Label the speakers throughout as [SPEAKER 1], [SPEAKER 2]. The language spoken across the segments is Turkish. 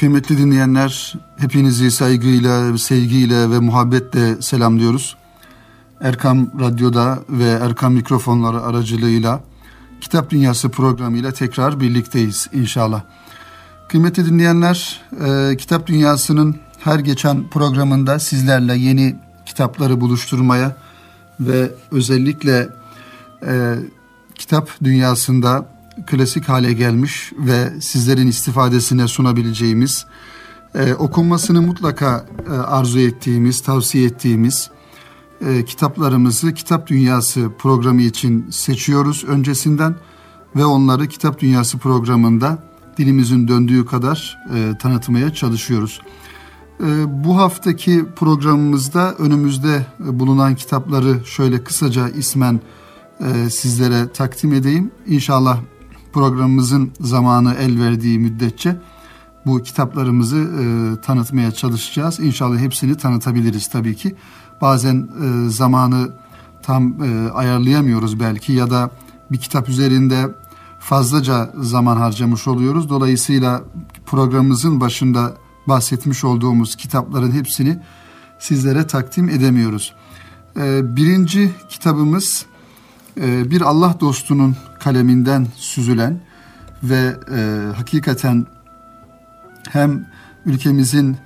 [SPEAKER 1] Kıymetli dinleyenler, hepinizi saygıyla, sevgiyle ve muhabbetle selamlıyoruz. Erkam Radyo'da ve Erkam mikrofonları aracılığıyla Kitap Dünyası programıyla tekrar birlikteyiz inşallah. Kıymetli dinleyenler, e, Kitap Dünyası'nın her geçen programında sizlerle yeni kitapları buluşturmaya ve özellikle e, kitap dünyasında klasik hale gelmiş ve sizlerin istifadesine sunabileceğimiz, e, okunmasını mutlaka e, arzu ettiğimiz, tavsiye ettiğimiz e, kitaplarımızı Kitap Dünyası programı için seçiyoruz öncesinden ve onları Kitap Dünyası programında dilimizin döndüğü kadar e, tanıtmaya çalışıyoruz. E, bu haftaki programımızda önümüzde bulunan kitapları şöyle kısaca ismen e, sizlere takdim edeyim. İnşallah programımızın zamanı el verdiği müddetçe bu kitaplarımızı e, tanıtmaya çalışacağız. İnşallah hepsini tanıtabiliriz tabii ki. Bazen e, zamanı tam e, ayarlayamıyoruz belki ya da bir kitap üzerinde fazlaca zaman harcamış oluyoruz. Dolayısıyla programımızın başında bahsetmiş olduğumuz kitapların hepsini sizlere takdim edemiyoruz. E, birinci kitabımız bir Allah dostunun kaleminden süzülen ve e, hakikaten hem ülkemizin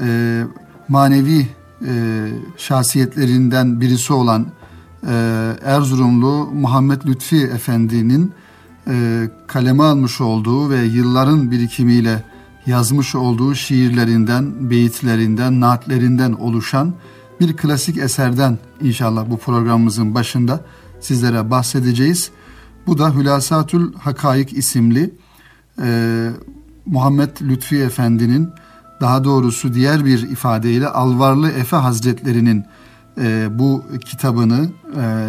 [SPEAKER 1] e, manevi e, şahsiyetlerinden birisi olan e, Erzurumlu Muhammed Lütfi Efendi'nin e, kaleme almış olduğu ve yılların birikimiyle yazmış olduğu şiirlerinden, beyitlerinden, naatlerinden oluşan bir klasik eserden inşallah bu programımızın başında sizlere bahsedeceğiz. Bu da Hülasatül Hakaik isimli e, Muhammed Lütfi Efendi'nin daha doğrusu diğer bir ifadeyle Alvarlı Efe Hazretleri'nin e, bu kitabını e,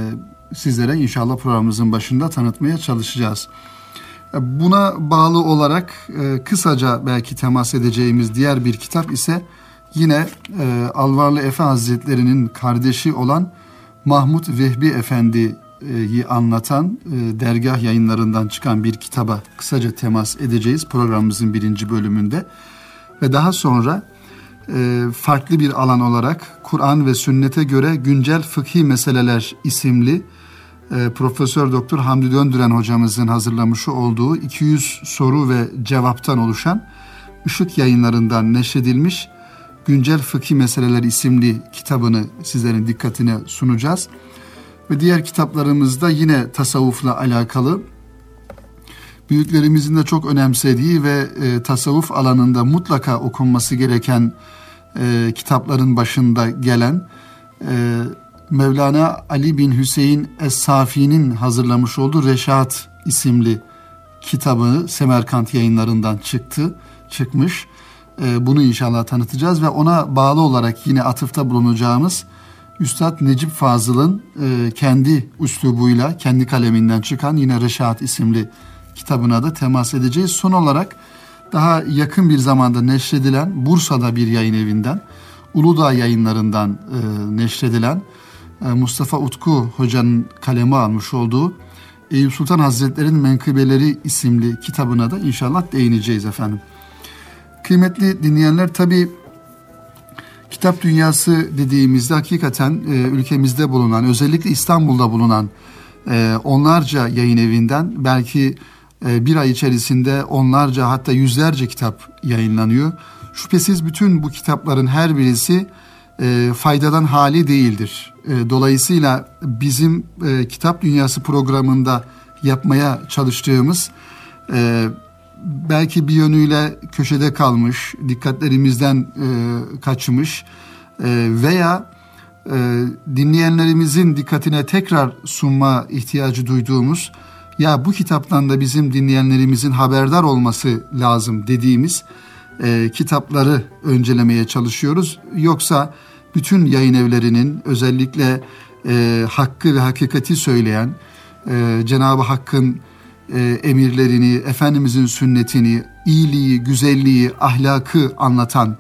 [SPEAKER 1] sizlere inşallah programımızın başında tanıtmaya çalışacağız. E, buna bağlı olarak e, kısaca belki temas edeceğimiz diğer bir kitap ise yine e, Alvarlı Efe Hazretleri'nin kardeşi olan Mahmut Vehbi Efendi anlatan e, dergah yayınlarından çıkan bir kitaba kısaca temas edeceğiz programımızın birinci bölümünde. Ve daha sonra farklı bir alan olarak Kur'an ve sünnete göre güncel fıkhi meseleler isimli Profesör Doktor Hamdi Döndüren hocamızın hazırlamış olduğu 200 soru ve cevaptan oluşan Işık yayınlarından neşredilmiş Güncel Fıkhi Meseleler isimli kitabını sizlerin dikkatine sunacağız. Ve diğer kitaplarımızda yine tasavvufla alakalı büyüklerimizin de çok önemsediği ve e, tasavvuf alanında mutlaka okunması gereken e, kitapların başında gelen e, Mevlana Ali bin Hüseyin Es-Safi'nin hazırlamış olduğu Reşat isimli kitabı Semerkant yayınlarından çıktı, çıkmış. E, bunu inşallah tanıtacağız ve ona bağlı olarak yine atıfta bulunacağımız Üstad Necip Fazıl'ın e, kendi üslubuyla, kendi kaleminden çıkan yine Reşat isimli kitabına da temas edeceğiz. Son olarak daha yakın bir zamanda neşredilen Bursa'da bir yayın evinden, Uludağ yayınlarından e, neşredilen e, Mustafa Utku Hoca'nın kaleme almış olduğu Eyüp Sultan Hazretleri'nin Menkıbeleri isimli kitabına da inşallah değineceğiz efendim. Kıymetli dinleyenler tabi kitap dünyası dediğimizde hakikaten e, ülkemizde bulunan özellikle İstanbul'da bulunan e, onlarca yayın evinden belki e, bir ay içerisinde onlarca hatta yüzlerce kitap yayınlanıyor. Şüphesiz bütün bu kitapların her birisi e, faydadan hali değildir. E, dolayısıyla bizim e, kitap dünyası programında yapmaya çalıştığımız e, belki bir yönüyle köşede kalmış, dikkatlerimizden e, kaçmış e, veya e, dinleyenlerimizin dikkatine tekrar sunma ihtiyacı duyduğumuz ya bu kitaptan da bizim dinleyenlerimizin haberdar olması lazım dediğimiz e, kitapları öncelemeye çalışıyoruz. Yoksa bütün yayın evlerinin özellikle e, hakkı ve hakikati söyleyen e, Cenab-ı Hakk'ın e, emirlerini, Efendimizin sünnetini, iyiliği, güzelliği, ahlakı anlatan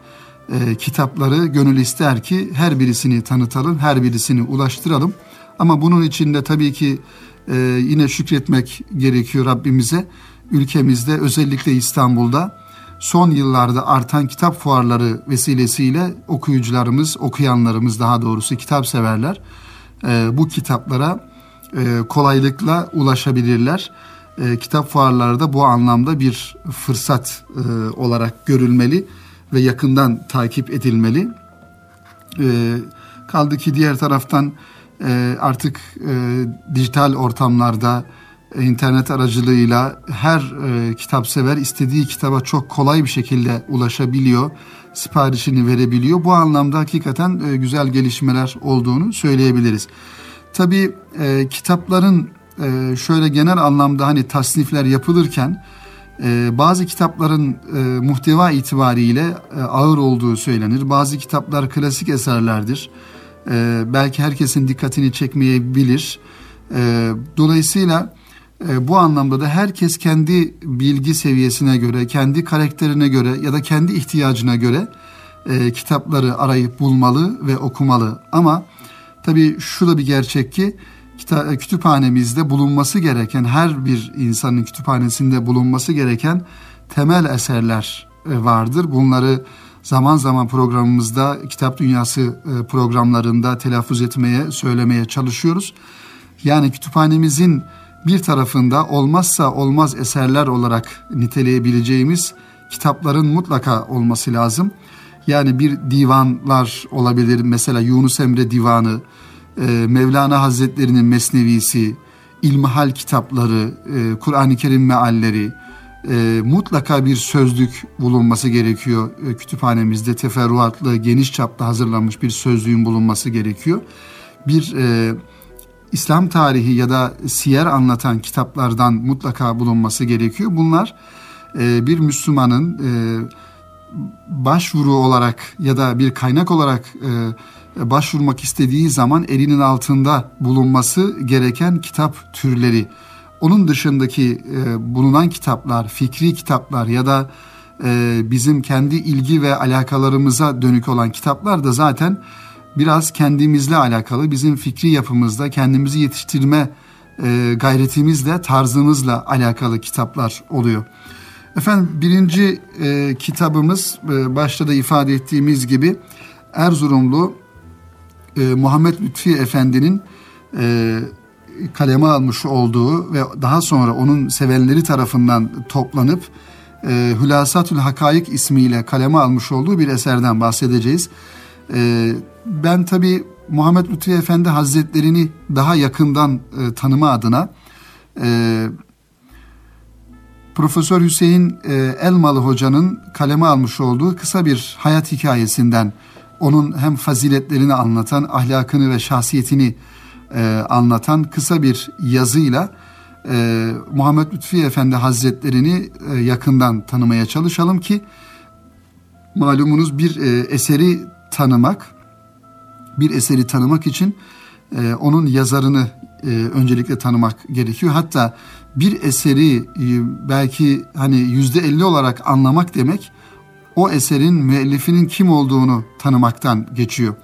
[SPEAKER 1] e, kitapları gönül ister ki her birisini tanıtalım, her birisini ulaştıralım. Ama bunun için de tabii ki e, yine şükretmek gerekiyor Rabbimize. Ülkemizde özellikle İstanbul'da son yıllarda artan kitap fuarları vesilesiyle okuyucularımız, okuyanlarımız daha doğrusu kitap severler e, bu kitaplara e, kolaylıkla ulaşabilirler. E, kitap fuarları da bu anlamda bir fırsat e, olarak görülmeli ve yakından takip edilmeli. E, kaldı ki diğer taraftan e, artık e, dijital ortamlarda internet aracılığıyla her e, kitap sever istediği kitaba çok kolay bir şekilde ulaşabiliyor, siparişini verebiliyor. Bu anlamda hakikaten e, güzel gelişmeler olduğunu söyleyebiliriz. Tabii e, kitapların e, şöyle genel anlamda hani tasnifler yapılırken e, bazı kitapların e, muhteva itibariyle e, ağır olduğu söylenir. Bazı kitaplar klasik eserlerdir. Belki herkesin dikkatini çekmeyebilir. Dolayısıyla bu anlamda da herkes kendi bilgi seviyesine göre, kendi karakterine göre ya da kendi ihtiyacına göre kitapları arayıp bulmalı ve okumalı. Ama tabii şu da bir gerçek ki kita- kütüphanemizde bulunması gereken her bir insanın kütüphanesinde bulunması gereken temel eserler e, vardır. Bunları zaman zaman programımızda Kitap Dünyası e, programlarında telaffuz etmeye, söylemeye çalışıyoruz. Yani kütüphanemizin bir tarafında olmazsa olmaz eserler olarak niteleyebileceğimiz kitapların mutlaka olması lazım. Yani bir divanlar olabilir. Mesela Yunus Emre Divanı, e, Mevlana Hazretleri'nin Mesnevisi, İlmihal kitapları, e, Kur'an-ı Kerim mealleri, e, mutlaka bir sözlük bulunması gerekiyor. Kütüphanemizde teferruatlı, geniş çapta hazırlanmış bir sözlüğün bulunması gerekiyor. Bir İslam tarihi ya da siyer anlatan kitaplardan mutlaka bulunması gerekiyor. Bunlar e, bir Müslümanın e, başvuru olarak ya da bir kaynak olarak e, başvurmak istediği zaman elinin altında bulunması gereken kitap türleri. Onun dışındaki e, bulunan kitaplar, fikri kitaplar ya da e, bizim kendi ilgi ve alakalarımıza dönük olan kitaplar da zaten biraz kendimizle alakalı, bizim fikri yapımızda kendimizi yetiştirme e, gayretimizle, tarzımızla alakalı kitaplar oluyor. Efendim birinci e, kitabımız e, başta da ifade ettiğimiz gibi Erzurumlu e, Muhammed Lütfi Efendi'nin e, kaleme almış olduğu ve daha sonra onun sevenleri tarafından toplanıp e, Hülasatül Hakayık ismiyle kaleme almış olduğu bir eserden bahsedeceğiz. E, ben tabi Muhammed Lütfi Efendi Hazretlerini daha yakından e, tanıma adına e, Profesör Hüseyin e, Elmalı Hoca'nın kaleme almış olduğu kısa bir hayat hikayesinden onun hem faziletlerini anlatan, ahlakını ve şahsiyetini e, anlatan kısa bir yazıyla e, Muhammed Lütfi Efendi Hazretlerini e, yakından tanımaya çalışalım ki malumunuz bir e, eseri tanımak, bir eseri tanımak için e, onun yazarını e, öncelikle tanımak gerekiyor. Hatta bir eseri e, belki hani yüzde elli olarak anlamak demek o eserin müellifinin kim olduğunu tanımaktan geçiyor.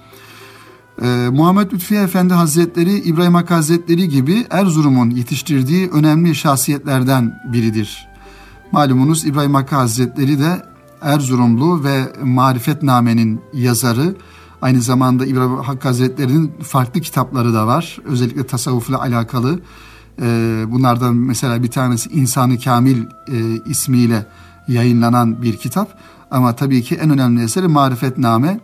[SPEAKER 1] Ee, Muhammed Lütfi Efendi Hazretleri İbrahim Hakkı Hazretleri gibi Erzurum'un yetiştirdiği önemli şahsiyetlerden biridir. Malumunuz İbrahim Hakkı Hazretleri de Erzurumlu ve Marifetname'nin yazarı. Aynı zamanda İbrahim Hakkı Hazretleri'nin farklı kitapları da var. Özellikle tasavvufla alakalı. Ee, bunlardan mesela bir tanesi İnsanı Kamil e, ismiyle yayınlanan bir kitap. Ama tabii ki en önemli eseri Marifetname.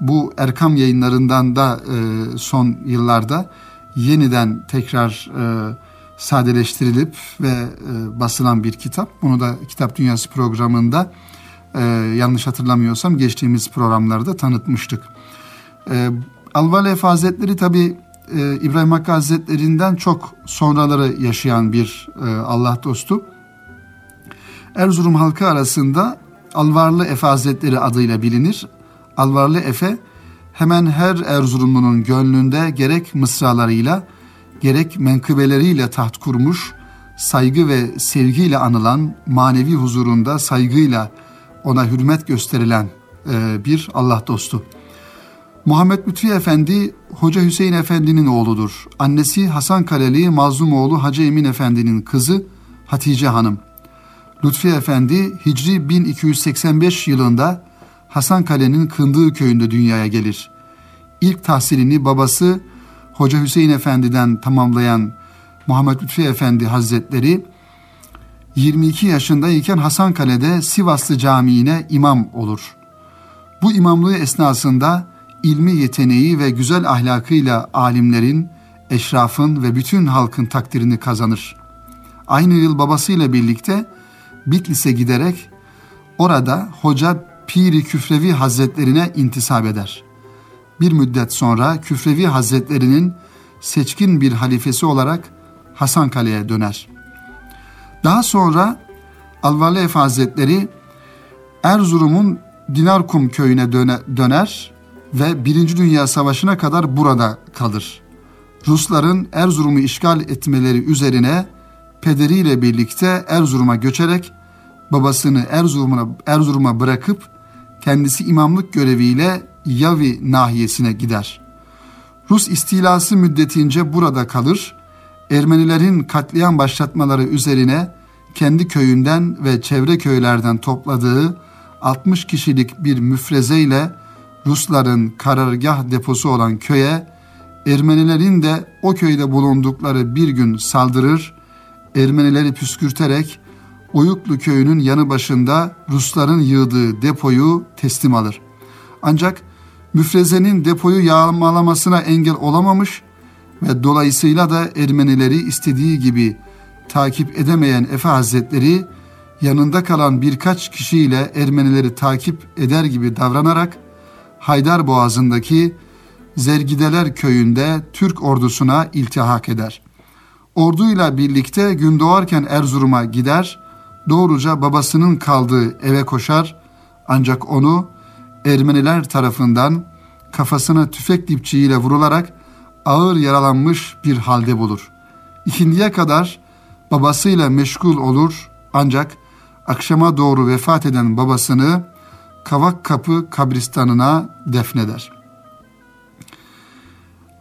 [SPEAKER 1] Bu Erkam yayınlarından da e, son yıllarda yeniden tekrar e, sadeleştirilip ve e, basılan bir kitap. Bunu da Kitap Dünyası programında e, yanlış hatırlamıyorsam geçtiğimiz programlarda tanıtmıştık. E, Alvalef Hazretleri tabi e, İbrahim Hakkı Hazretlerinden çok sonraları yaşayan bir e, Allah dostu. Erzurum halkı arasında Alvarlı Efe Hazretleri adıyla bilinir. Alvarlı Efe hemen her Erzurumlu'nun gönlünde gerek mısralarıyla gerek menkıbeleriyle taht kurmuş, saygı ve sevgiyle anılan, manevi huzurunda saygıyla ona hürmet gösterilen e, bir Allah dostu. Muhammed Lütfi Efendi Hoca Hüseyin Efendi'nin oğludur. Annesi Hasan Kaleli Mazlumoğlu Hacı Emin Efendi'nin kızı Hatice Hanım. Lütfi Efendi Hicri 1285 yılında Hasankale'nin Kındığı köyünde dünyaya gelir. İlk tahsilini babası Hoca Hüseyin Efendi'den tamamlayan Muhammed Lütfi Efendi Hazretleri 22 yaşındayken Hasankale'de Sivaslı Camii'ne imam olur. Bu imamlığı esnasında ilmi yeteneği ve güzel ahlakıyla alimlerin, eşrafın ve bütün halkın takdirini kazanır. Aynı yıl babasıyla birlikte Bitlis'e giderek orada Hoca Piri Küfrevi Hazretlerine intisap eder. Bir müddet sonra Küfrevi Hazretlerinin seçkin bir halifesi olarak Hasankale'ye döner. Daha sonra Alvarlı Efe Hazretleri Erzurum'un Dinarkum köyüne döne, döner ve Birinci Dünya Savaşı'na kadar burada kalır. Rusların Erzurum'u işgal etmeleri üzerine pederiyle birlikte Erzurum'a göçerek babasını Erzurum'a Erzurum'a bırakıp kendisi imamlık göreviyle Yavi nahiyesine gider. Rus istilası müddetince burada kalır. Ermenilerin katliam başlatmaları üzerine kendi köyünden ve çevre köylerden topladığı 60 kişilik bir müfrezeyle Rusların karargah deposu olan köye Ermenilerin de o köyde bulundukları bir gün saldırır, Ermenileri püskürterek Oyuklu köyünün yanı başında Rusların yığdığı depoyu teslim alır. Ancak müfrezenin depoyu yağmalamasına engel olamamış ve dolayısıyla da Ermenileri istediği gibi takip edemeyen Efe Hazretleri yanında kalan birkaç kişiyle Ermenileri takip eder gibi davranarak Haydar Boğazı'ndaki Zergideler köyünde Türk ordusuna iltihak eder. Orduyla birlikte gün doğarken Erzurum'a gider, doğruca babasının kaldığı eve koşar ancak onu Ermeniler tarafından kafasına tüfek dipçiğiyle vurularak ağır yaralanmış bir halde bulur. İkindiye kadar babasıyla meşgul olur ancak akşama doğru vefat eden babasını Kavak Kapı kabristanına defneder.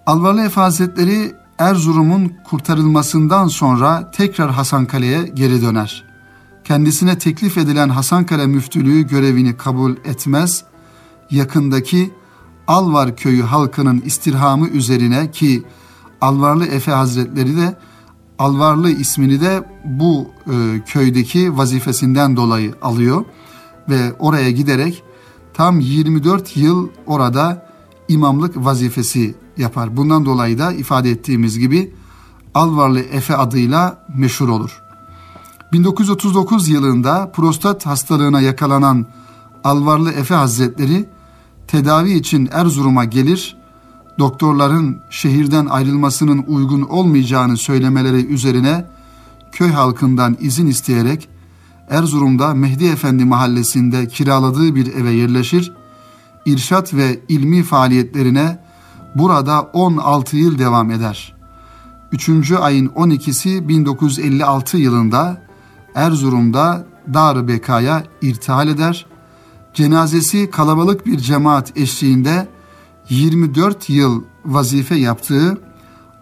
[SPEAKER 1] Alvarlı Hazretleri Erzurum'un kurtarılmasından sonra tekrar Hasankale'ye geri döner. Kendisine teklif edilen Hasankale müftülüğü görevini kabul etmez, yakındaki Alvar köyü halkının istirhamı üzerine ki Alvarlı Efe Hazretleri de Alvarlı ismini de bu e, köydeki vazifesinden dolayı alıyor ve oraya giderek tam 24 yıl orada imamlık vazifesi yapar. Bundan dolayı da ifade ettiğimiz gibi Alvarlı Efe adıyla meşhur olur. 1939 yılında prostat hastalığına yakalanan Alvarlı Efe Hazretleri tedavi için Erzurum'a gelir, doktorların şehirden ayrılmasının uygun olmayacağını söylemeleri üzerine köy halkından izin isteyerek Erzurum'da Mehdi Efendi mahallesinde kiraladığı bir eve yerleşir, irşat ve ilmi faaliyetlerine burada 16 yıl devam eder. 3. ayın 12'si 1956 yılında Erzurum'da Dar-ı Beka'ya irtihal eder. Cenazesi kalabalık bir cemaat eşliğinde 24 yıl vazife yaptığı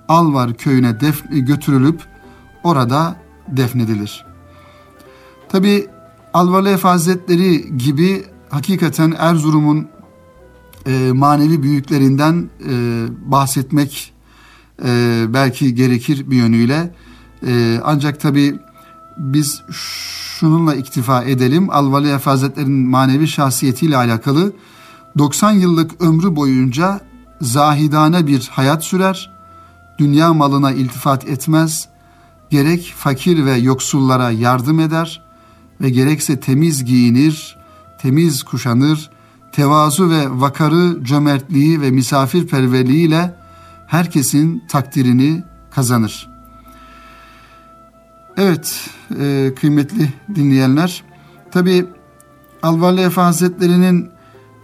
[SPEAKER 1] Alvar köyüne def götürülüp orada defnedilir. Tabi Alvarlı Hazretleri gibi hakikaten Erzurum'un e, manevi büyüklerinden e, bahsetmek e, belki gerekir bir yönüyle. E, ancak tabi biz şununla iktifa edelim. Alvali Hazretleri'nin manevi şahsiyetiyle alakalı 90 yıllık ömrü boyunca zahidane bir hayat sürer. Dünya malına iltifat etmez. Gerek fakir ve yoksullara yardım eder ve gerekse temiz giyinir, temiz kuşanır, tevazu ve vakarı, cömertliği ve misafirperverliğiyle herkesin takdirini kazanır.'' Evet e, kıymetli dinleyenler tabi Alvarlı Efe Hazretleri'nin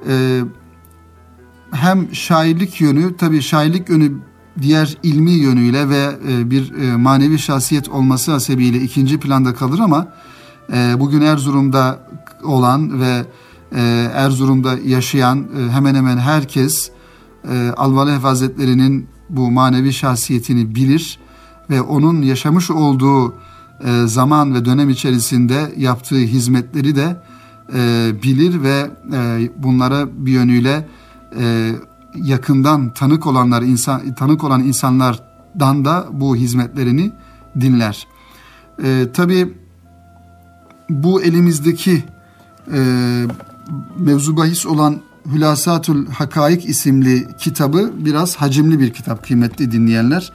[SPEAKER 1] e, hem şairlik yönü tabi şairlik yönü diğer ilmi yönüyle ve e, bir e, manevi şahsiyet olması hasebiyle ikinci planda kalır ama e, bugün Erzurum'da olan ve Erzurum'da yaşayan e, hemen hemen herkes e, Alvarlı Efe Hazretleri'nin bu manevi şahsiyetini bilir ve onun yaşamış olduğu e, zaman ve dönem içerisinde yaptığı hizmetleri de bilir ve bunlara bir yönüyle yakından tanık olanlar insan tanık olan insanlardan da bu hizmetlerini dinler. E, Tabi bu elimizdeki mevzu bahis olan Hülasatul Hakaik isimli kitabı biraz hacimli bir kitap kıymetli dinleyenler.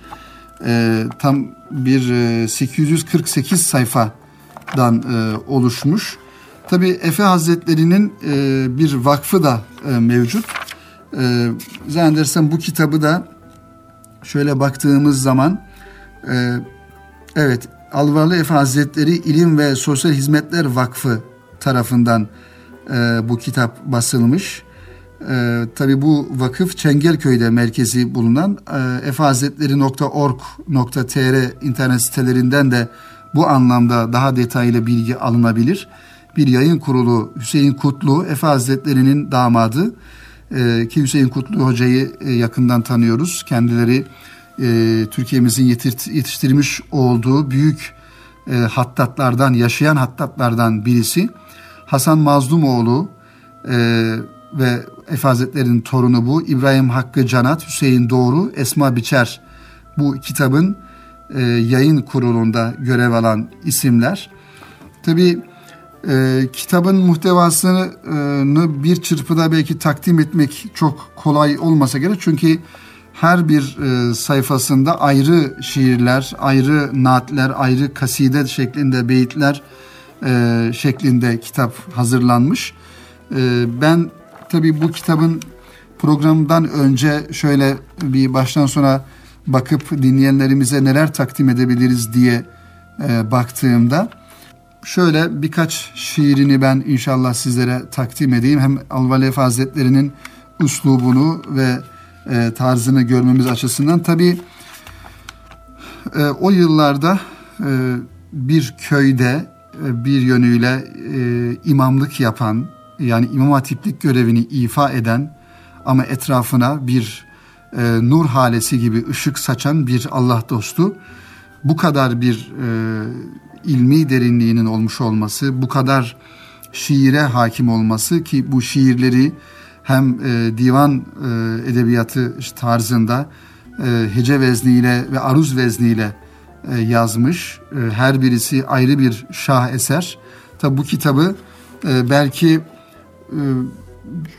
[SPEAKER 1] E, tam bir e, 848 sayfadan e, oluşmuş. Tabi Efe Hazretleri'nin e, bir vakfı da e, mevcut. E, zannedersem bu kitabı da şöyle baktığımız zaman e, evet Alvarlı Efe Hazretleri İlim ve Sosyal Hizmetler Vakfı tarafından e, bu kitap basılmış. E, Tabi bu vakıf Çengelköy'de merkezi bulunan e, efahazretleri.org.tr internet sitelerinden de bu anlamda daha detaylı bilgi alınabilir. Bir yayın kurulu Hüseyin Kutlu, Efe Hazretleri'nin damadı e, ki Hüseyin Kutlu Hoca'yı e, yakından tanıyoruz. Kendileri e, Türkiye'mizin yetiştirmiş olduğu büyük e, hattatlardan, yaşayan hattatlardan birisi. Hasan Mazlumoğlu e, ve Efe Hazretleri'nin torunu bu. İbrahim Hakkı Canat, Hüseyin Doğru, Esma Biçer bu kitabın e, yayın kurulunda görev alan isimler. Tabi e, kitabın muhtevasını bir çırpıda belki takdim etmek çok kolay olmasa gerek. Çünkü her bir e, sayfasında ayrı şiirler, ayrı naatler, ayrı kaside şeklinde beyitler e, şeklinde kitap hazırlanmış. E, ben tabii bu kitabın programdan önce şöyle bir baştan sona bakıp dinleyenlerimize neler takdim edebiliriz diye e, baktığımda şöyle birkaç şiirini ben inşallah sizlere takdim edeyim. Hem Alvalef Hazretleri'nin üslubunu ve e, tarzını görmemiz açısından tabii e, o yıllarda e, bir köyde bir yönüyle e, imamlık yapan yani imam hatiplik görevini ifa eden ama etrafına bir e, nur halesi gibi ışık saçan bir Allah dostu bu kadar bir e, ilmi derinliğinin olmuş olması, bu kadar şiire hakim olması ki bu şiirleri hem e, divan e, edebiyatı tarzında e, hece vezniyle ve aruz vezniyle e, yazmış. E, her birisi ayrı bir şah eser. Tabi bu kitabı e, belki e,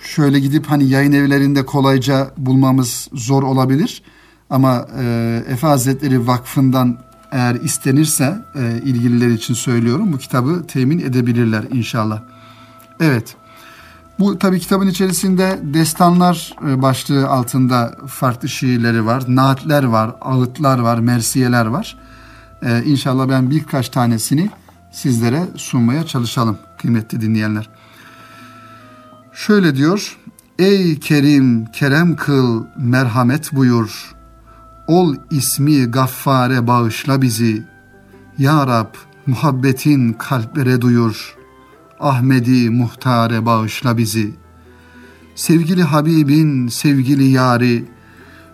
[SPEAKER 1] şöyle gidip hani yayın evlerinde kolayca bulmamız zor olabilir. Ama e, Efe Hazretleri Vakfı'ndan eğer istenirse e, ilgililer için söylüyorum bu kitabı temin edebilirler inşallah. Evet. Bu tabi kitabın içerisinde destanlar e, başlığı altında farklı şiirleri var. Naatler var, ağıtlar var, mersiyeler var. Ee, inşallah ben birkaç tanesini sizlere sunmaya çalışalım kıymetli dinleyenler. Şöyle diyor. Ey Kerim, kerem kıl, merhamet buyur. Ol ismi gaffare bağışla bizi. Ya Rab, muhabbetin kalplere duyur. Ahmedi muhtare bağışla bizi. Sevgili Habibin sevgili yari,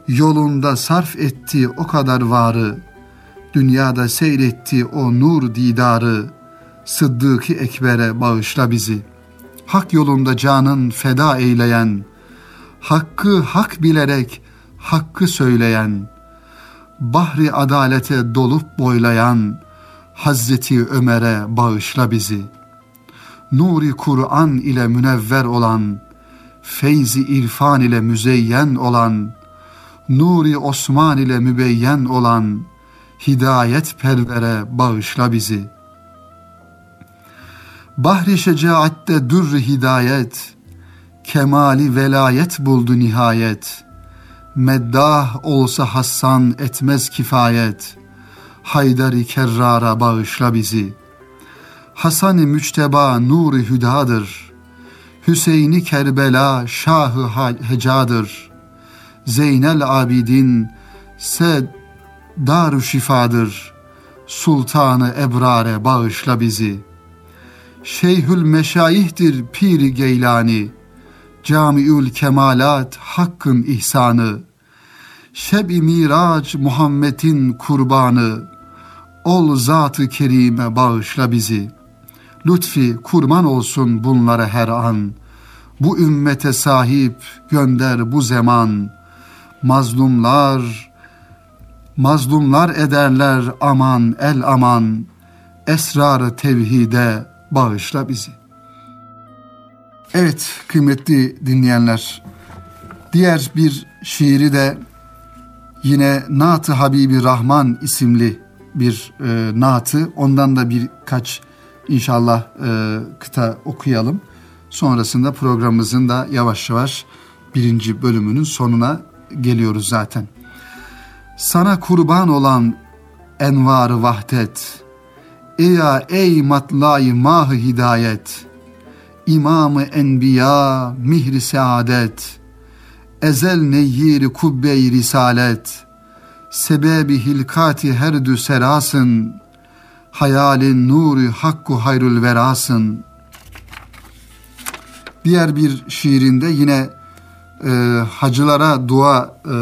[SPEAKER 1] yolunda sarf etti o kadar varı. Dünyada seyretti o nur didarı, Sıddık-ı Ekber'e bağışla bizi. Hak yolunda canın feda eyleyen, Hakkı hak bilerek hakkı söyleyen, Bahri adalete dolup boylayan, Hazreti Ömer'e bağışla bizi.'' nuri Kur'an ile münevver olan, feyzi irfan ile müzeyyen olan, nuri Osman ile mübeyyen olan, hidayet pervere bağışla bizi. Bahri şecaatte dürr hidayet, kemali velayet buldu nihayet. Meddah olsa Hassan etmez kifayet, Haydar-ı Kerrar'a bağışla bizi.'' Hasan-ı Müçteba nur-i hüdadır. Hüseyin'i Kerbela şahı hecadır. Zeynel Abidin sed daru şifadır. Sultanı Ebrar'e bağışla bizi. Şeyhül meşayihtir Piri Geylani. Camiül Kemalat Hakk'ın ihsanı. Şeb-i Miraç Muhammed'in kurbanı Ol zatı kerime bağışla bizi. Lütfi kurban olsun bunlara her an. Bu ümmete sahip gönder bu zaman. Mazlumlar, mazlumlar ederler aman el aman. Esrarı tevhide bağışla bizi. Evet kıymetli dinleyenler. Diğer bir şiiri de yine Naat-ı Habibi Rahman isimli bir e, naatı. Ondan da birkaç inşallah e, kıta okuyalım. Sonrasında programımızın da yavaş yavaş birinci bölümünün sonuna geliyoruz zaten. Sana kurban olan envar vahdet, Eya ey matlayı mah hidayet, İmamı enbiya mihri saadet, Ezel neyyiri kubbe-i risalet, Sebebi hilkati her dü serasın, Hayalin nuru hakku hayrul verasın. Diğer bir şiirinde yine e, hacılara dua e,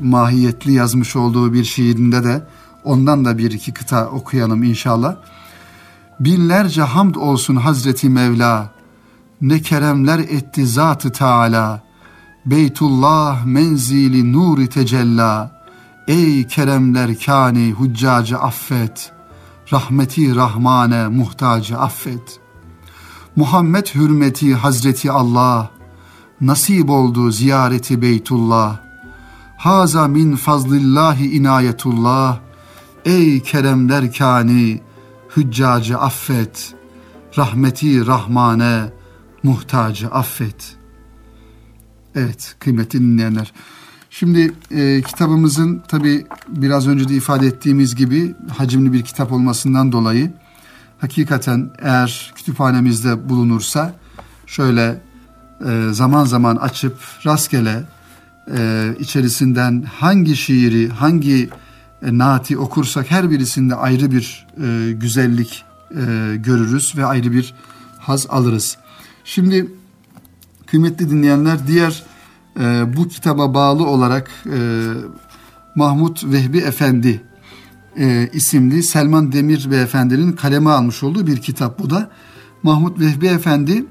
[SPEAKER 1] mahiyetli yazmış olduğu bir şiirinde de ondan da bir iki kıta okuyalım inşallah. Binlerce hamd olsun Hazreti Mevla, ne keremler etti Zat-ı Teala. Beytullah menzili nuri tecella. Ey keremler kani huccacı affet. Rahmeti Rahmane muhtacı affet. Muhammed hürmeti Hazreti Allah. Nasip oldu ziyareti Beytullah. Haza min fazlillahi inayetullah. Ey keremler kani hüccacı affet. Rahmeti Rahmane muhtacı affet. Evet kıymetli dinleyenler. Şimdi e, kitabımızın tabi biraz önce de ifade ettiğimiz gibi hacimli bir kitap olmasından dolayı hakikaten eğer kütüphanemizde bulunursa şöyle e, zaman zaman açıp rastgele e, içerisinden hangi şiiri, hangi e, naati okursak her birisinde ayrı bir e, güzellik görürüz ve ayrı bir haz alırız. Şimdi kıymetli dinleyenler diğer bu kitaba bağlı olarak Mahmut Vehbi Efendi isimli Selman Demir Beyefendinin kaleme almış olduğu bir kitap bu da. Mahmut Vehbi Efendi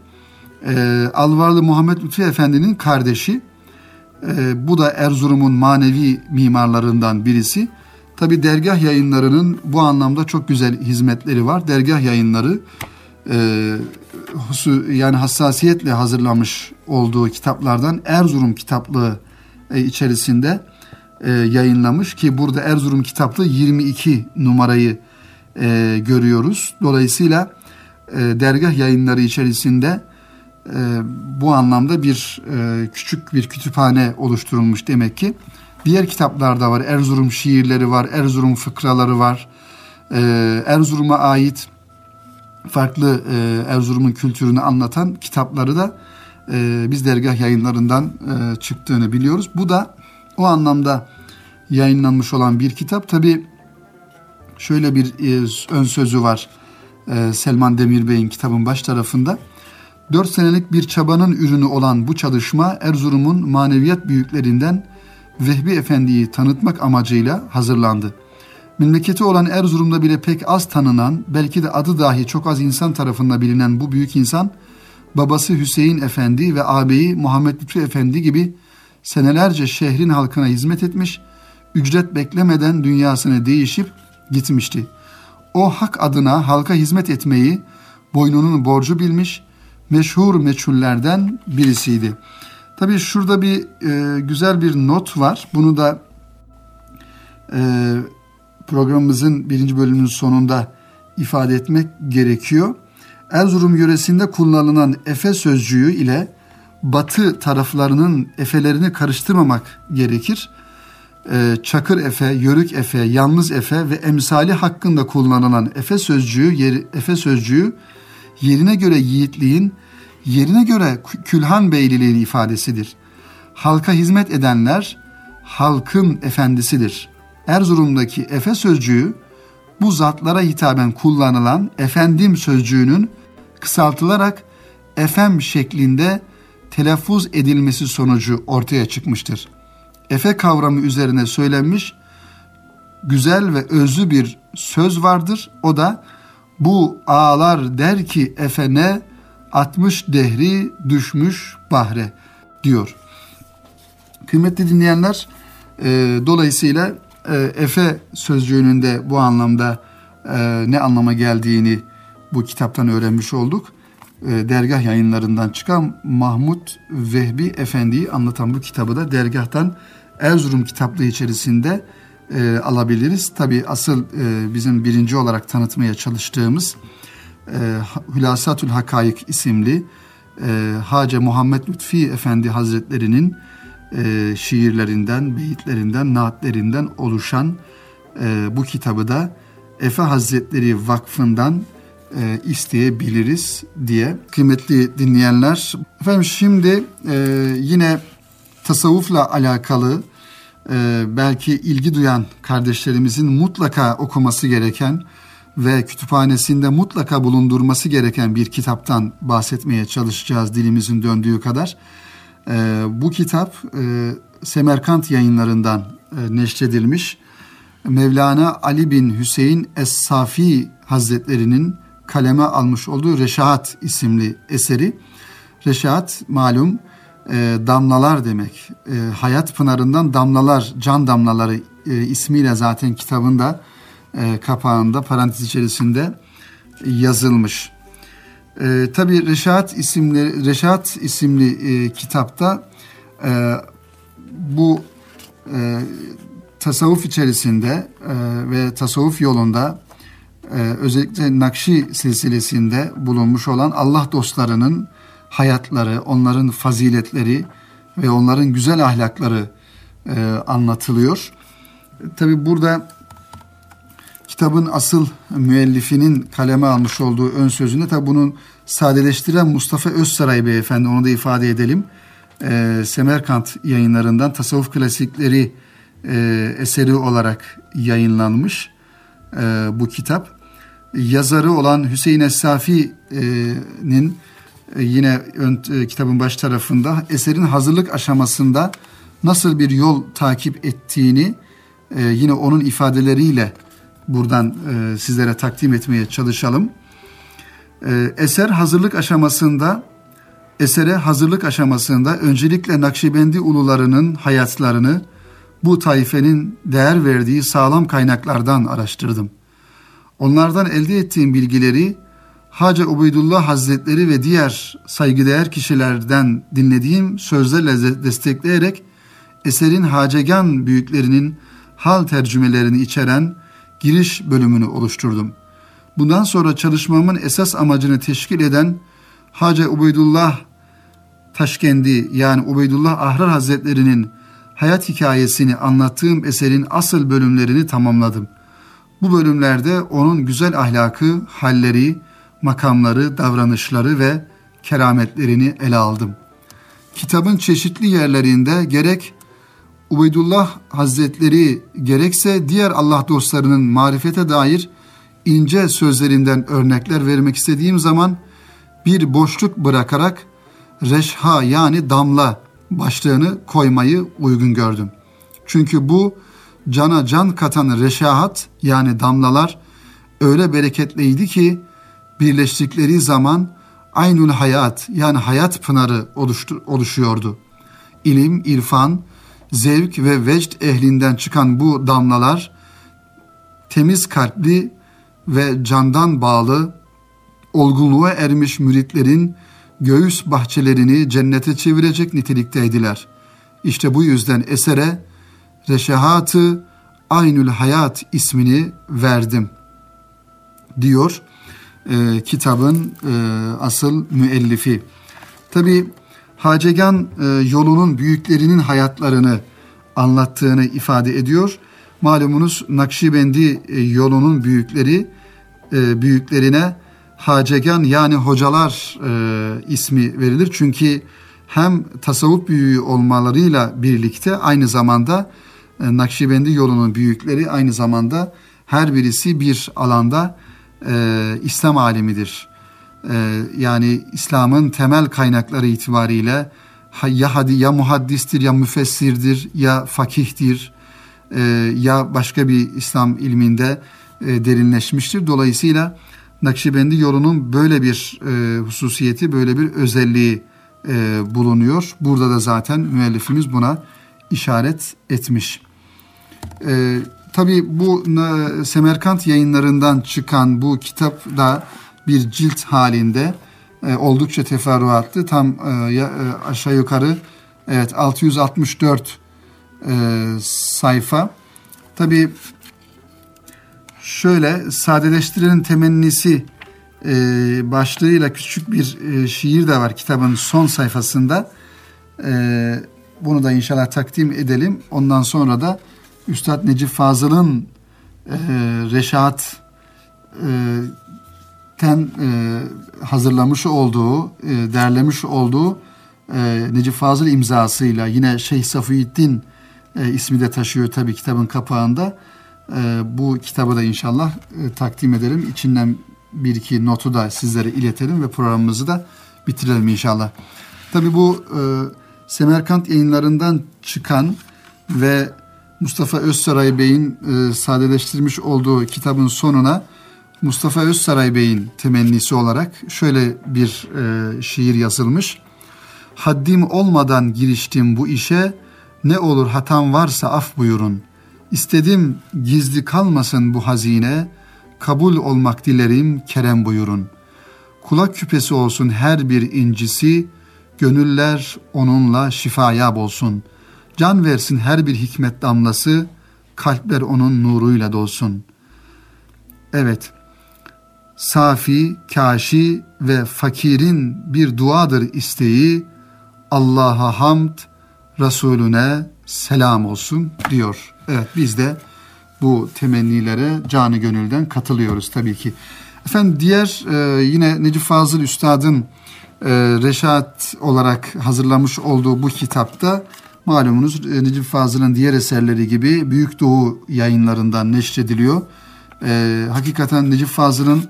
[SPEAKER 1] e, Alvarlı Muhammed Lütfi Efendi'nin kardeşi. E, bu da Erzurum'un manevi mimarlarından birisi. Tabi dergah yayınlarının bu anlamda çok güzel hizmetleri var. Dergah yayınları e, yani hassasiyetle hazırlamış olduğu kitaplardan Erzurum kitaplığı e, içerisinde e, yayınlamış ki burada Erzurum kitaplığı 22 numarayı e, görüyoruz. Dolayısıyla e, dergah yayınları içerisinde e, bu anlamda bir e, küçük bir kütüphane oluşturulmuş demek ki. Diğer kitaplarda var. Erzurum şiirleri var, Erzurum fıkraları var. E, Erzurum'a ait farklı e, Erzurum'un kültürünü anlatan kitapları da e, biz dergah yayınlarından e, çıktığını biliyoruz. Bu da o anlamda yayınlanmış olan bir kitap. Tabi şöyle bir e, ön sözü var e, Selman Demir Bey'in kitabın baş tarafında. Dört senelik bir çabanın ürünü olan bu çalışma Erzurum'un maneviyat büyüklerinden Vehbi Efendi'yi tanıtmak amacıyla hazırlandı. Memleketi olan Erzurum'da bile pek az tanınan, belki de adı dahi çok az insan tarafından bilinen bu büyük insan, babası Hüseyin Efendi ve ağabeyi Muhammed Lütfü Efendi gibi senelerce şehrin halkına hizmet etmiş, ücret beklemeden dünyasını değişip gitmişti. O hak adına halka hizmet etmeyi boynunun borcu bilmiş, meşhur meçhullerden birisiydi. Tabii şurada bir e, güzel bir not var. Bunu da e, programımızın birinci bölümünün sonunda ifade etmek gerekiyor. Erzurum yöresinde kullanılan Efe sözcüğü ile batı taraflarının efelerini karıştırmamak gerekir. Ee, Çakır Efe, Yörük Efe, Yalnız Efe ve emsali hakkında kullanılan Efe sözcüğü, Efe sözcüğü yerine göre yiğitliğin, yerine göre külhan beyliliğin ifadesidir. Halka hizmet edenler halkın efendisidir. Erzurum'daki Efe sözcüğü bu zatlara hitaben kullanılan efendim sözcüğünün kısaltılarak efem şeklinde telaffuz edilmesi sonucu ortaya çıkmıştır. Efe kavramı üzerine söylenmiş güzel ve özlü bir söz vardır. O da bu ağlar der ki efene 60 dehri düşmüş bahre diyor. Kıymetli dinleyenler e, dolayısıyla e, Efe sözcüğünün de bu anlamda e, ne anlama geldiğini bu kitaptan öğrenmiş olduk. E, dergah yayınlarından çıkan Mahmut Vehbi Efendi'yi anlatan bu kitabı da dergahtan Erzurum kitaplığı içerisinde e, alabiliriz. Tabi asıl e, bizim birinci olarak tanıtmaya çalıştığımız e, Hülasatül Hakayık isimli e, Hace Muhammed Lütfi Efendi Hazretleri'nin e, şiirlerinden, beyitlerinden, naatlerinden oluşan e, bu kitabı da Efe Hazretleri Vakfı'ndan e, isteyebiliriz diye. Kıymetli dinleyenler, efendim şimdi e, yine tasavvufla alakalı e, belki ilgi duyan kardeşlerimizin mutlaka okuması gereken ve kütüphanesinde mutlaka bulundurması gereken bir kitaptan bahsetmeye çalışacağız dilimizin döndüğü kadar. E, bu kitap e, Semerkant yayınlarından e, neşredilmiş. Mevlana Ali bin Hüseyin Es-Safi Hazretlerinin kaleme almış olduğu Reşahat isimli eseri. Reşahat malum e, damlalar demek. E, hayat pınarından damlalar, can damlaları e, ismiyle zaten kitabında e, kapağında parantez içerisinde yazılmış. E, Tabi Reşahat isimli Reşahat isimli e, kitapta e, bu e, tasavvuf içerisinde e, ve tasavvuf yolunda e, özellikle Nakşi silsilesinde bulunmuş olan Allah dostlarının hayatları, onların faziletleri ve onların güzel ahlakları e, anlatılıyor. Tabi burada kitabın asıl müellifinin kaleme almış olduğu ön sözünde tabi bunun sadeleştiren Mustafa Özsaray Beyefendi onu da ifade edelim. E, Semerkant yayınlarından tasavvuf klasikleri e, eseri olarak yayınlanmış e, bu kitap. Yazarı olan Hüseyin Es-Safi'nin e, yine ön, e, kitabın baş tarafında eserin hazırlık aşamasında nasıl bir yol takip ettiğini e, yine onun ifadeleriyle buradan e, sizlere takdim etmeye çalışalım. E, eser hazırlık aşamasında esere hazırlık aşamasında öncelikle Nakşibendi ulularının hayatlarını bu taifenin değer verdiği sağlam kaynaklardan araştırdım. Onlardan elde ettiğim bilgileri Hacı Ubeydullah Hazretleri ve diğer saygıdeğer kişilerden dinlediğim sözlerle destekleyerek eserin Hacegan büyüklerinin hal tercümelerini içeren giriş bölümünü oluşturdum. Bundan sonra çalışmamın esas amacını teşkil eden Hacı Ubeydullah Taşkendi yani Ubeydullah Ahrar Hazretleri'nin hayat hikayesini anlattığım eserin asıl bölümlerini tamamladım. Bu bölümlerde onun güzel ahlakı, halleri, makamları, davranışları ve kerametlerini ele aldım. Kitabın çeşitli yerlerinde gerek Ubeydullah Hazretleri gerekse diğer Allah dostlarının marifete dair ince sözlerinden örnekler vermek istediğim zaman bir boşluk bırakarak reşha yani damla başlığını koymayı uygun gördüm. Çünkü bu cana can katan reşahat yani damlalar öyle bereketliydi ki birleştikleri zaman aynul hayat yani hayat pınarı oluştu, oluşuyordu. İlim, irfan, zevk ve vecd ehlinden çıkan bu damlalar temiz kalpli ve candan bağlı olgunluğa ermiş müritlerin göğüs bahçelerini cennete çevirecek nitelikteydiler. İşte bu yüzden esere Reşehatı Aynül Hayat ismini verdim diyor e, kitabın e, asıl müellifi. Tabi Hacegan e, yolunun büyüklerinin hayatlarını anlattığını ifade ediyor. Malumunuz Nakşibendi e, yolunun büyükleri e, büyüklerine Hacegan yani hocalar e, ismi verilir. Çünkü hem tasavvuf büyüğü olmalarıyla birlikte aynı zamanda e, Nakşibendi yolunun büyükleri aynı zamanda her birisi bir alanda e, İslam alimidir. E, yani İslam'ın temel kaynakları itibariyle ya hadi ya muhaddistir ya müfessirdir ya fakihtir e, ya başka bir İslam ilminde e, derinleşmiştir. Dolayısıyla Nakşibendi yolunun böyle bir e, hususiyeti, böyle bir özelliği e, bulunuyor. Burada da zaten müellifimiz buna işaret etmiş. E, Tabi bu e, Semerkant yayınlarından çıkan bu kitap da bir cilt halinde e, oldukça teferruatlı. Tam e, aşağı yukarı evet 664 e, sayfa. Tabi şöyle sadeleştirilen temennisi başlığıyla küçük bir şiir de var kitabın son sayfasında. Bunu da inşallah takdim edelim. Ondan sonra da Üstad Necip Fazıl'ın e, Reşat e, ten e, hazırlamış olduğu, e, derlemiş olduğu e, Necip Fazıl imzasıyla yine Şeyh Safiyuddin e, ismi de taşıyor tabi kitabın kapağında. E, bu kitabı da inşallah e, takdim edelim. İçinden bir iki notu da sizlere iletelim ve programımızı da bitirelim inşallah. Tabi bu e, Semerkant yayınlarından çıkan ve Mustafa Özsaray Bey'in e, sadeleştirmiş olduğu kitabın sonuna Mustafa Özsaray Bey'in temennisi olarak şöyle bir e, şiir yazılmış. Haddim olmadan giriştim bu işe, ne olur hatam varsa af buyurun. İstedim gizli kalmasın bu hazine, kabul olmak dilerim kerem buyurun. Kulak küpesi olsun her bir incisi, gönüller onunla şifaya bolsun. Can versin her bir hikmet damlası, kalpler onun nuruyla dolsun. Evet, safi, kaşi ve fakirin bir duadır isteği, Allah'a hamd, Resulüne selam olsun diyor. Evet biz de bu temennilere canı gönülden katılıyoruz tabii ki. Efendim diğer e, yine Necip Fazıl Üstad'ın e, Reşat olarak hazırlamış olduğu bu kitapta malumunuz e, Necip Fazıl'ın diğer eserleri gibi Büyük Doğu yayınlarından neşrediliyor. E, hakikaten Necip Fazıl'ın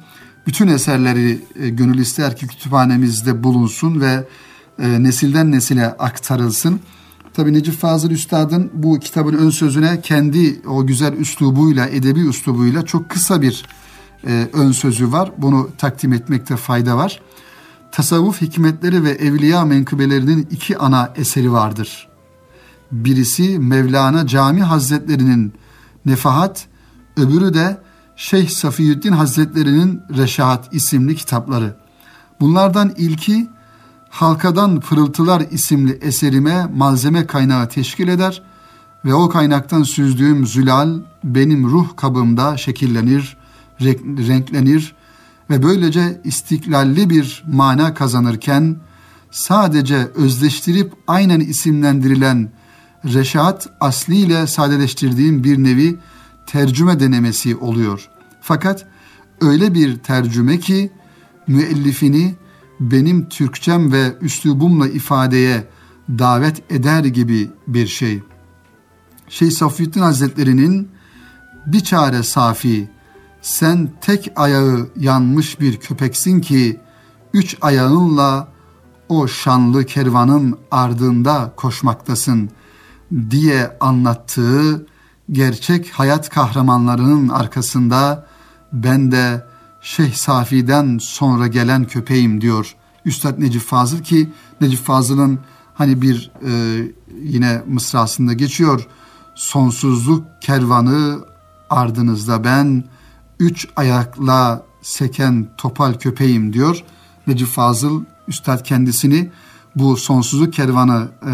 [SPEAKER 1] bütün eserleri e, gönül ister ki kütüphanemizde bulunsun ve e, nesilden nesile aktarılsın. Tabi Necip Fazıl Üstad'ın bu kitabın ön sözüne kendi o güzel üslubuyla, edebi üslubuyla çok kısa bir e, ön sözü var. Bunu takdim etmekte fayda var. Tasavvuf hikmetleri ve evliya menkıbelerinin iki ana eseri vardır. Birisi Mevlana Cami Hazretlerinin Nefahat, öbürü de Şeyh Safiyüddin Hazretlerinin Reşahat isimli kitapları. Bunlardan ilki Halkadan Pırıltılar isimli eserime malzeme kaynağı teşkil eder ve o kaynaktan süzdüğüm zülal benim ruh kabımda şekillenir, renklenir ve böylece istiklalli bir mana kazanırken sadece özleştirip aynen isimlendirilen reşat asliyle sadeleştirdiğim bir nevi tercüme denemesi oluyor. Fakat öyle bir tercüme ki müellifini benim Türkçem ve üslubumla ifadeye davet eder gibi bir şey. Şeyh Safiyettin Hazretleri'nin bir çare safi, sen tek ayağı yanmış bir köpeksin ki üç ayağınla o şanlı kervanın ardında koşmaktasın diye anlattığı gerçek hayat kahramanlarının arkasında ben de Şeyh Safi'den sonra gelen köpeğim diyor Üstad Necip Fazıl ki Necip Fazıl'ın hani bir e, yine mısrasında geçiyor. Sonsuzluk kervanı ardınızda ben üç ayakla seken topal köpeğim diyor. Necip Fazıl Üstad kendisini bu sonsuzluk kervanı e,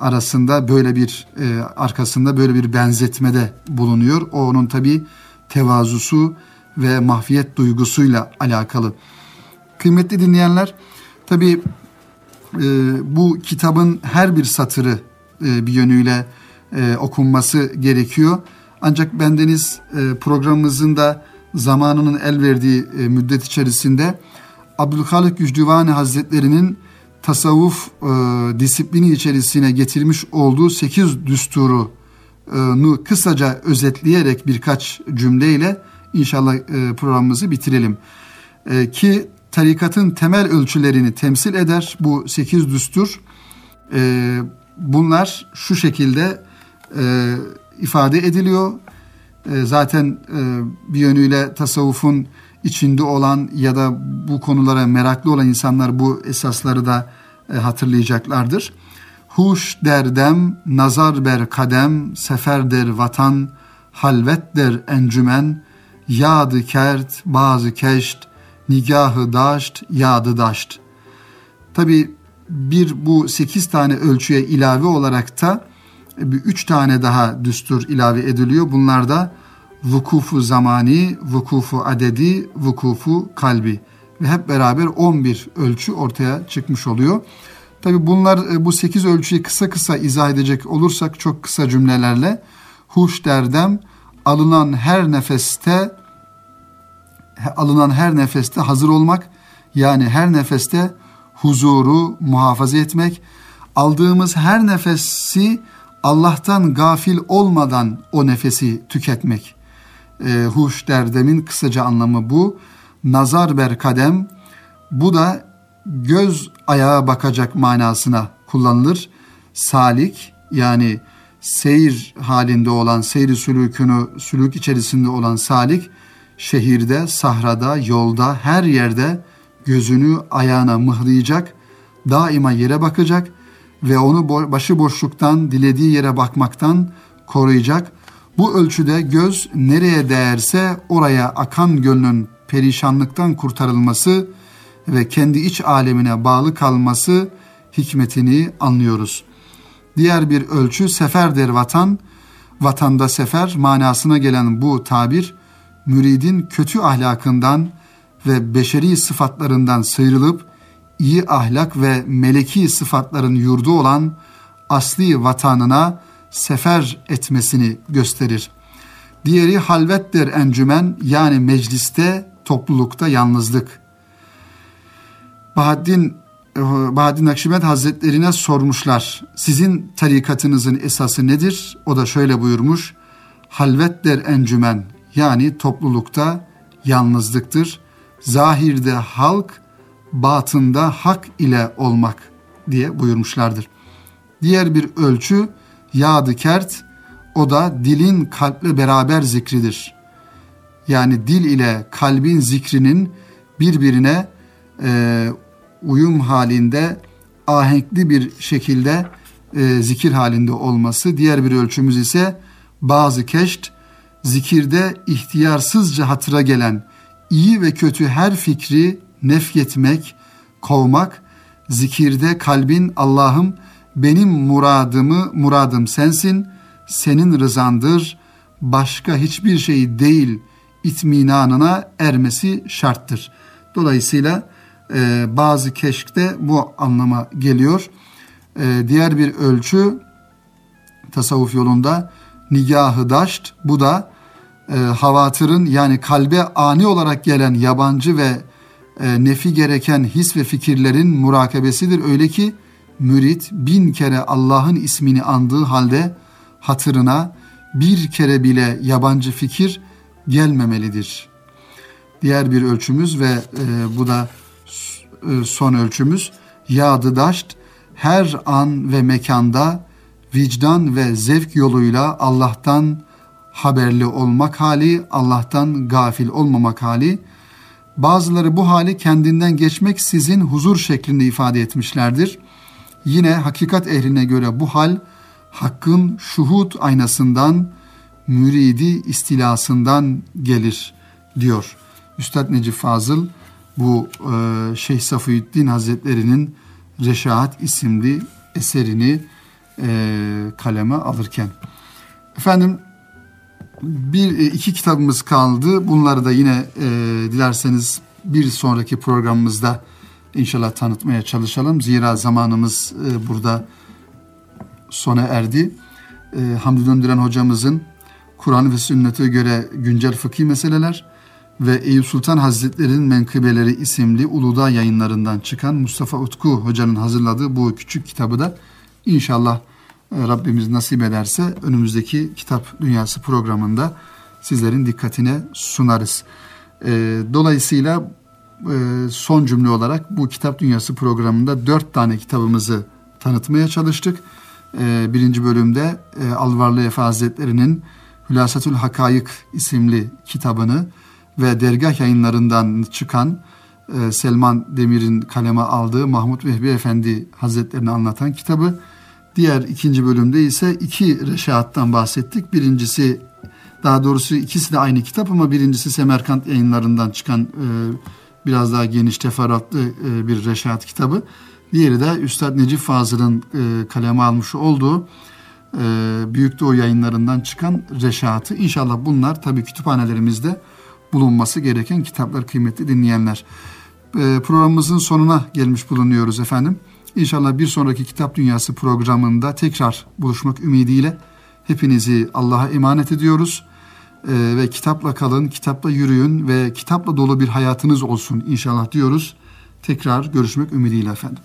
[SPEAKER 1] arasında böyle bir e, arkasında böyle bir benzetmede bulunuyor. O onun tabi tevazusu ve mahfiyet duygusuyla alakalı. Kıymetli dinleyenler, tabi e, bu kitabın her bir satırı e, bir yönüyle e, okunması gerekiyor. Ancak bendeniz e, programımızın da zamanının el verdiği e, müddet içerisinde Abdülhalik Gücdüvani Hazretleri'nin tasavvuf e, disiplini içerisine getirmiş olduğu sekiz düsturunu kısaca özetleyerek birkaç cümleyle inşallah e, programımızı bitirelim. E, ki tarikatın temel ölçülerini temsil eder bu sekiz düstur. E, bunlar şu şekilde e, ifade ediliyor. E, zaten e, bir yönüyle tasavvufun içinde olan ya da bu konulara meraklı olan insanlar bu esasları da e, hatırlayacaklardır. Huş derdem, nazar ber kadem, sefer der vatan, halvet der encümen, yadı kert, bazı keşt, nigahı daşt, yadı daşt. Tabi bir bu sekiz tane ölçüye ilave olarak da bir üç tane daha düstur ilave ediliyor. Bunlar da vukufu zamani, vukufu adedi, vukufu kalbi ve hep beraber 11 ölçü ortaya çıkmış oluyor. Tabi bunlar e, bu 8 ölçüyü kısa kısa izah edecek olursak çok kısa cümlelerle huş derdem alınan her nefeste alınan her nefeste hazır olmak yani her nefeste huzuru muhafaza etmek aldığımız her nefesi Allah'tan gafil olmadan o nefesi tüketmek e, huş derdemin kısaca anlamı bu. Nazar ber kadem bu da göz ayağa bakacak manasına kullanılır. Salik yani seyir halinde olan, seyri sülükünü, sülük içerisinde olan salik, şehirde, sahrada, yolda, her yerde gözünü ayağına mıhlayacak, daima yere bakacak ve onu başı boşluktan, dilediği yere bakmaktan koruyacak. Bu ölçüde göz nereye değerse oraya akan gönlün perişanlıktan kurtarılması ve kendi iç alemine bağlı kalması hikmetini anlıyoruz. Diğer bir ölçü seferdir vatan. Vatanda sefer manasına gelen bu tabir müridin kötü ahlakından ve beşeri sıfatlarından sıyrılıp iyi ahlak ve meleki sıfatların yurdu olan asli vatanına sefer etmesini gösterir. Diğeri halvettir encümen yani mecliste, toplulukta yalnızlık. Bahaddin Bahaddin Nakşibend Hazretlerine sormuşlar. Sizin tarikatınızın esası nedir? O da şöyle buyurmuş. Halvet der encümen yani toplulukta yalnızlıktır. Zahirde halk, batında hak ile olmak diye buyurmuşlardır. Diğer bir ölçü yadı kert o da dilin kalple beraber zikridir. Yani dil ile kalbin zikrinin birbirine e, uyum halinde ahenkli bir şekilde e, zikir halinde olması. Diğer bir ölçümüz ise bazı keşt zikirde ihtiyarsızca hatıra gelen iyi ve kötü her fikri nefyetmek, kovmak, zikirde kalbin Allah'ım benim muradımı muradım sensin, senin rızandır, başka hiçbir şey değil itminanına ermesi şarttır. Dolayısıyla e, bazı keşkte bu anlama geliyor. E, diğer bir ölçü tasavvuf yolunda nigahı daşt bu da e, havatırın yani kalbe ani olarak gelen yabancı ve e, nefi gereken his ve fikirlerin murakebesidir. Öyle ki mürit bin kere Allah'ın ismini andığı halde hatırına bir kere bile yabancı fikir gelmemelidir. Diğer bir ölçümüz ve e, bu da e, son ölçümüz yadı daşt her an ve mekanda vicdan ve zevk yoluyla Allah'tan haberli olmak hali, Allah'tan gafil olmamak hali. Bazıları bu hali kendinden geçmek sizin huzur şeklinde ifade etmişlerdir. Yine hakikat ehline göre bu hal hakkın şuhut aynasından, müridi istilasından gelir diyor. Üstad Necip Fazıl bu e, Şeyh Safiyüddin Hazretleri'nin Reşahat isimli eserini e, kaleme alırken. Efendim bir e, iki kitabımız kaldı. Bunları da yine dilerseniz bir sonraki programımızda inşallah tanıtmaya çalışalım. Zira zamanımız e, burada sona erdi. E, Hamdi Döndüren hocamızın Kur'an ve sünnete göre güncel fıkhi meseleler ve Eyüp Sultan Hazretleri'nin Menkıbeleri isimli Uludağ yayınlarından çıkan Mustafa Utku hocanın hazırladığı bu küçük kitabı da inşallah e, Rabbimiz nasip ederse önümüzdeki Kitap Dünyası programında sizlerin dikkatine sunarız. E, dolayısıyla son cümle olarak bu Kitap Dünyası programında dört tane kitabımızı tanıtmaya çalıştık. e, birinci bölümde e, Alvarlı Efe Hazretleri'nin Hülasatül Hakayık isimli kitabını ve dergah yayınlarından çıkan e, Selman Demir'in kaleme aldığı Mahmut Vehbi Efendi Hazretlerini anlatan kitabı. Diğer ikinci bölümde ise iki reşaattan bahsettik. Birincisi daha doğrusu ikisi de aynı kitap ama birincisi Semerkant yayınlarından çıkan e, biraz daha geniş teferruatlı e, bir reşaat kitabı. Diğeri de Üstad Necip Fazıl'ın e, kaleme almış olduğu e, Büyük Doğu yayınlarından çıkan reşaatı. İnşallah bunlar tabii kütüphanelerimizde bulunması gereken kitaplar kıymetli dinleyenler. E, programımızın sonuna gelmiş bulunuyoruz efendim. İnşallah bir sonraki Kitap Dünyası programında tekrar buluşmak ümidiyle hepinizi Allah'a emanet ediyoruz. Ee, ve kitapla kalın, kitapla yürüyün ve kitapla dolu bir hayatınız olsun inşallah diyoruz. Tekrar görüşmek ümidiyle efendim.